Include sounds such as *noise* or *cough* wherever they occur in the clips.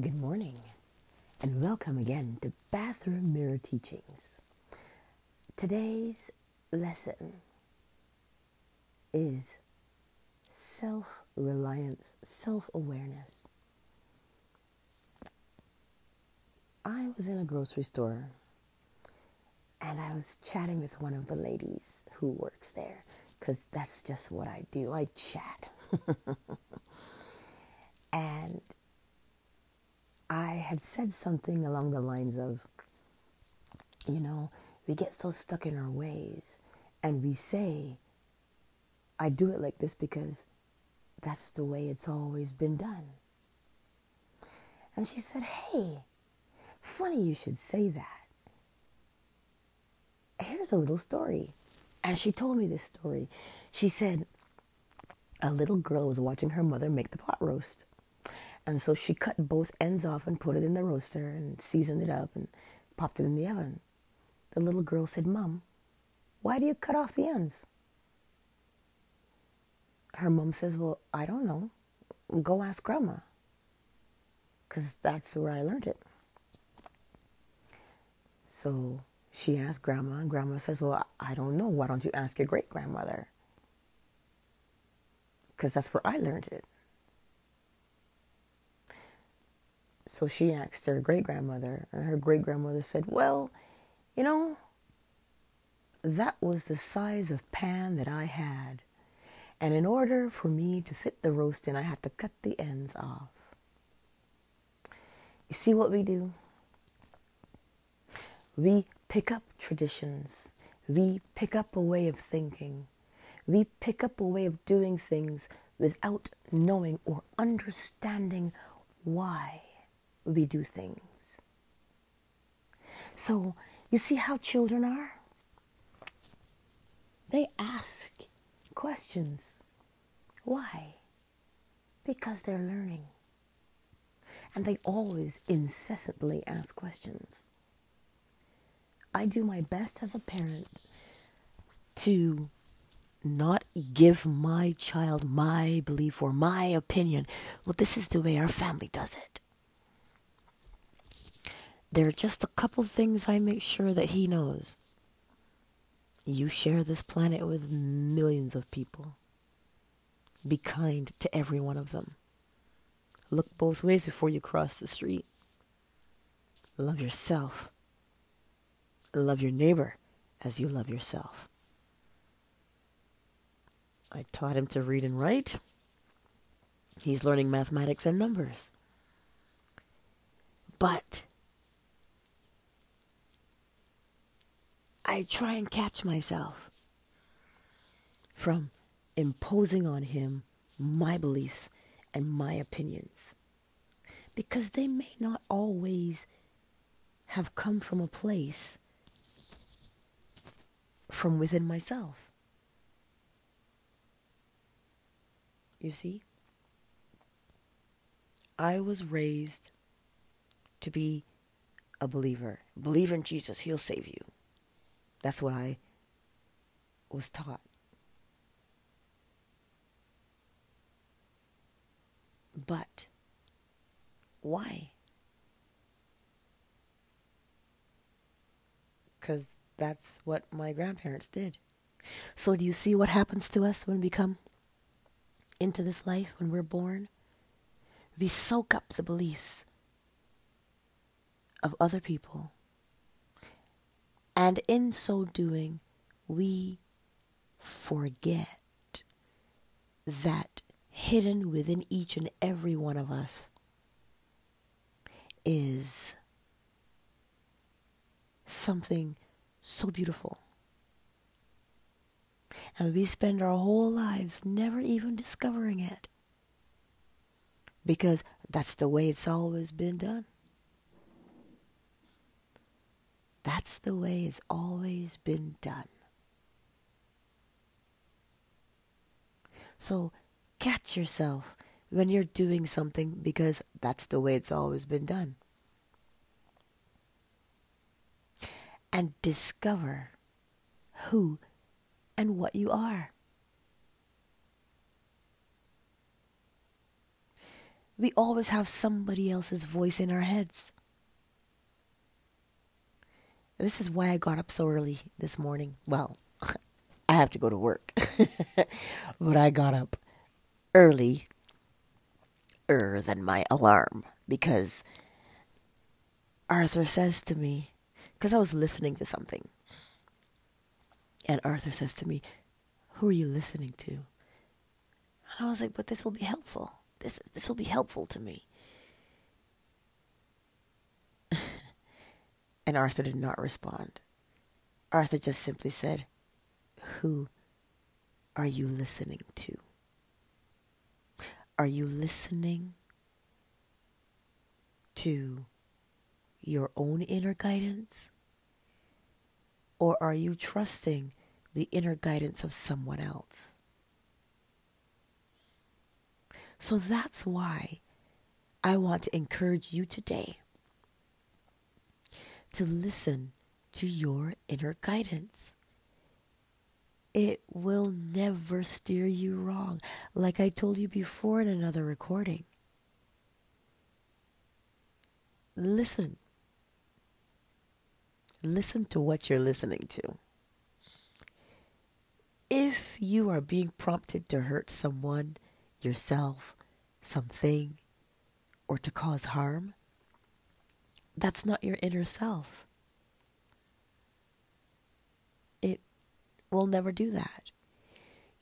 Good morning, and welcome again to Bathroom Mirror Teachings. Today's lesson is self reliance, self awareness. I was in a grocery store and I was chatting with one of the ladies who works there because that's just what I do. I chat. *laughs* and I had said something along the lines of, you know, we get so stuck in our ways and we say, I do it like this because that's the way it's always been done. And she said, Hey, funny you should say that. Here's a little story. And she told me this story. She said, a little girl was watching her mother make the pot roast. And so she cut both ends off and put it in the roaster and seasoned it up and popped it in the oven. The little girl said, Mom, why do you cut off the ends? Her mom says, Well, I don't know. Go ask Grandma. Because that's where I learned it. So she asked Grandma, and Grandma says, Well, I don't know. Why don't you ask your great grandmother? Because that's where I learned it. So she asked her great grandmother, and her great grandmother said, Well, you know, that was the size of pan that I had. And in order for me to fit the roast in, I had to cut the ends off. You see what we do? We pick up traditions. We pick up a way of thinking. We pick up a way of doing things without knowing or understanding why we do things. So, you see how children are? They ask questions. Why? Because they're learning. And they always incessantly ask questions. I do my best as a parent to not give my child my belief or my opinion. Well, this is the way our family does it. There are just a couple things I make sure that he knows. You share this planet with millions of people. Be kind to every one of them. Look both ways before you cross the street. Love yourself. Love your neighbor as you love yourself. I taught him to read and write. He's learning mathematics and numbers. But I try and catch myself from imposing on him my beliefs and my opinions because they may not always have come from a place from within myself. You see? I was raised to be a believer. Believe in Jesus, He'll save you. That's what I was taught. But why? Because that's what my grandparents did. So, do you see what happens to us when we come into this life, when we're born? We soak up the beliefs of other people and in so doing, we forget that hidden within each and every one of us is something so beautiful. And we spend our whole lives never even discovering it. Because that's the way it's always been done. That's the way it's always been done. So catch yourself when you're doing something because that's the way it's always been done. And discover who and what you are. we always have somebody else's voice in our heads. This is why I got up so early this morning. Well, *laughs* I have to go to work, *laughs* but I got up early er than my alarm because Arthur says to me, because I was listening to something, and Arthur says to me, Who are you listening to? And I was like, But this will be helpful. This, this will be helpful to me. And Arthur did not respond. Arthur just simply said, Who are you listening to? Are you listening to your own inner guidance? Or are you trusting the inner guidance of someone else? So that's why I want to encourage you today to listen to your inner guidance it will never steer you wrong. Like I told you before in another recording. Listen. Listen to what you're listening to. If you are being prompted to hurt someone, yourself, something, or to cause harm, that's not your inner self. It will never do that.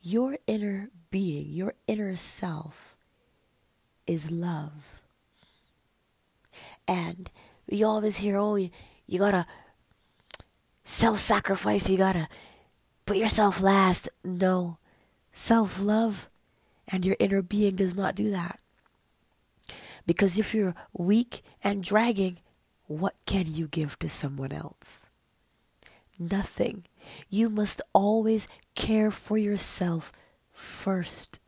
Your inner being, your inner self is love. And we always hear, oh, you, you gotta self sacrifice, you gotta put yourself last. No, self love and your inner being does not do that. Because if you're weak and dragging, what can you give to someone else? Nothing. You must always care for yourself first.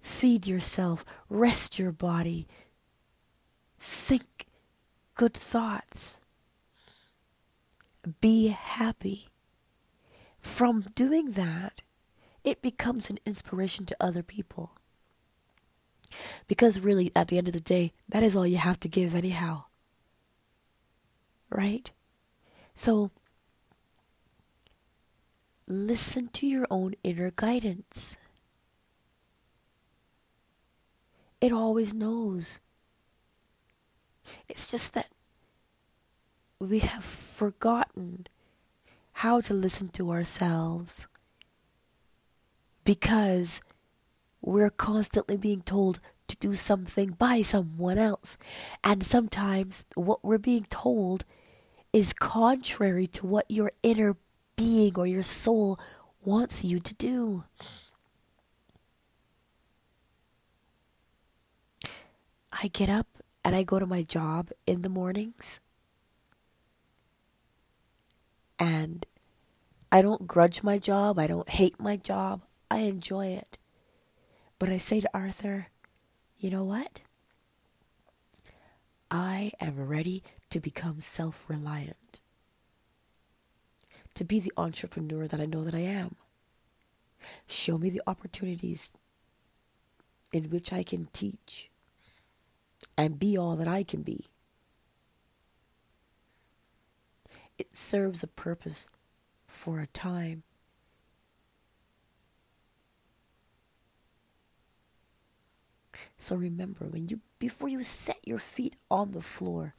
Feed yourself, rest your body, think good thoughts, be happy. From doing that, it becomes an inspiration to other people. Because really, at the end of the day, that is all you have to give, anyhow. Right? So, listen to your own inner guidance. It always knows. It's just that we have forgotten how to listen to ourselves because we're constantly being told to do something by someone else. And sometimes what we're being told is contrary to what your inner being or your soul wants you to do. I get up and I go to my job in the mornings. And I don't grudge my job. I don't hate my job. I enjoy it. But I say to Arthur, you know what? I am ready to become self reliant to be the entrepreneur that I know that I am. Show me the opportunities in which I can teach and be all that I can be. It serves a purpose for a time. So remember when you before you set your feet on the floor,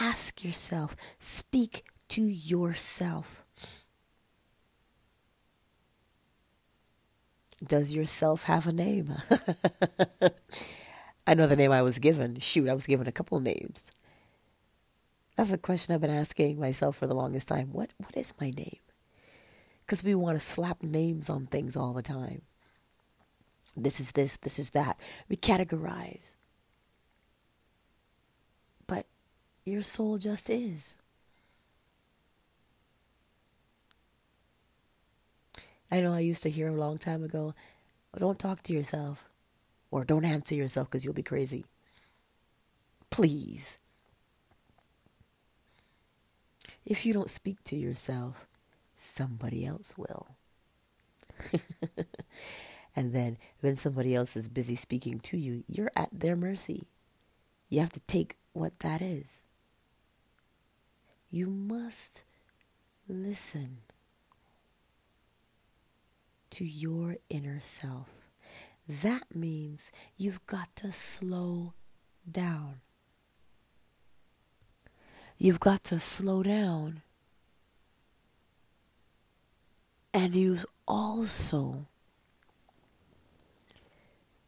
Ask yourself, speak to yourself. Does yourself have a name? I know the name I was given. Shoot, I was given a couple names. That's a question I've been asking myself for the longest time. What what is my name? Because we want to slap names on things all the time. This is this, this is that. We categorize. Your soul just is. I know I used to hear a long time ago, don't talk to yourself or don't answer yourself because you'll be crazy. Please. If you don't speak to yourself, somebody else will. *laughs* And then when somebody else is busy speaking to you, you're at their mercy. You have to take what that is. You must listen to your inner self. That means you've got to slow down. You've got to slow down. And you've also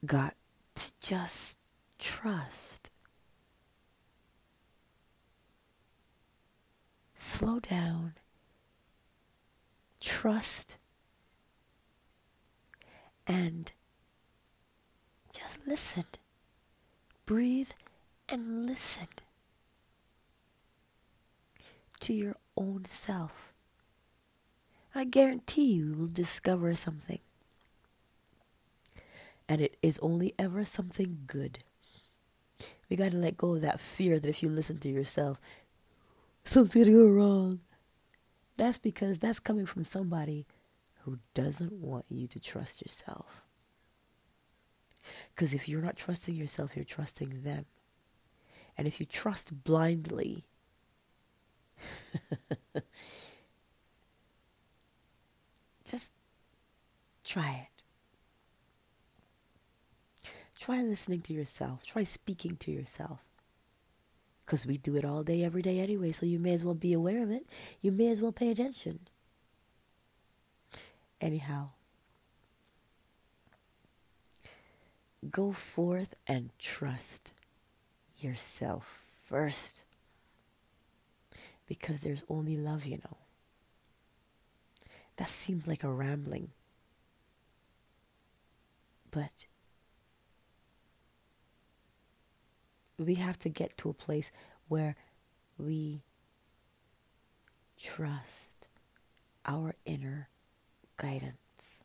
got to just trust. Slow down. Trust. And just listen. Breathe and listen to your own self. I guarantee you will discover something. And it is only ever something good. We got to let go of that fear that if you listen to yourself, to go wrong. That's because that's coming from somebody who doesn't want you to trust yourself. Because if you're not trusting yourself, you're trusting them. And if you trust blindly, *laughs* just try it. Try listening to yourself. Try speaking to yourself. Because we do it all day, every day anyway, so you may as well be aware of it. You may as well pay attention. Anyhow, go forth and trust yourself first. Because there's only love, you know. That seems like a rambling. But we have to get to a place where we trust our inner guidance.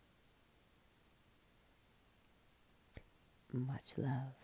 Much love.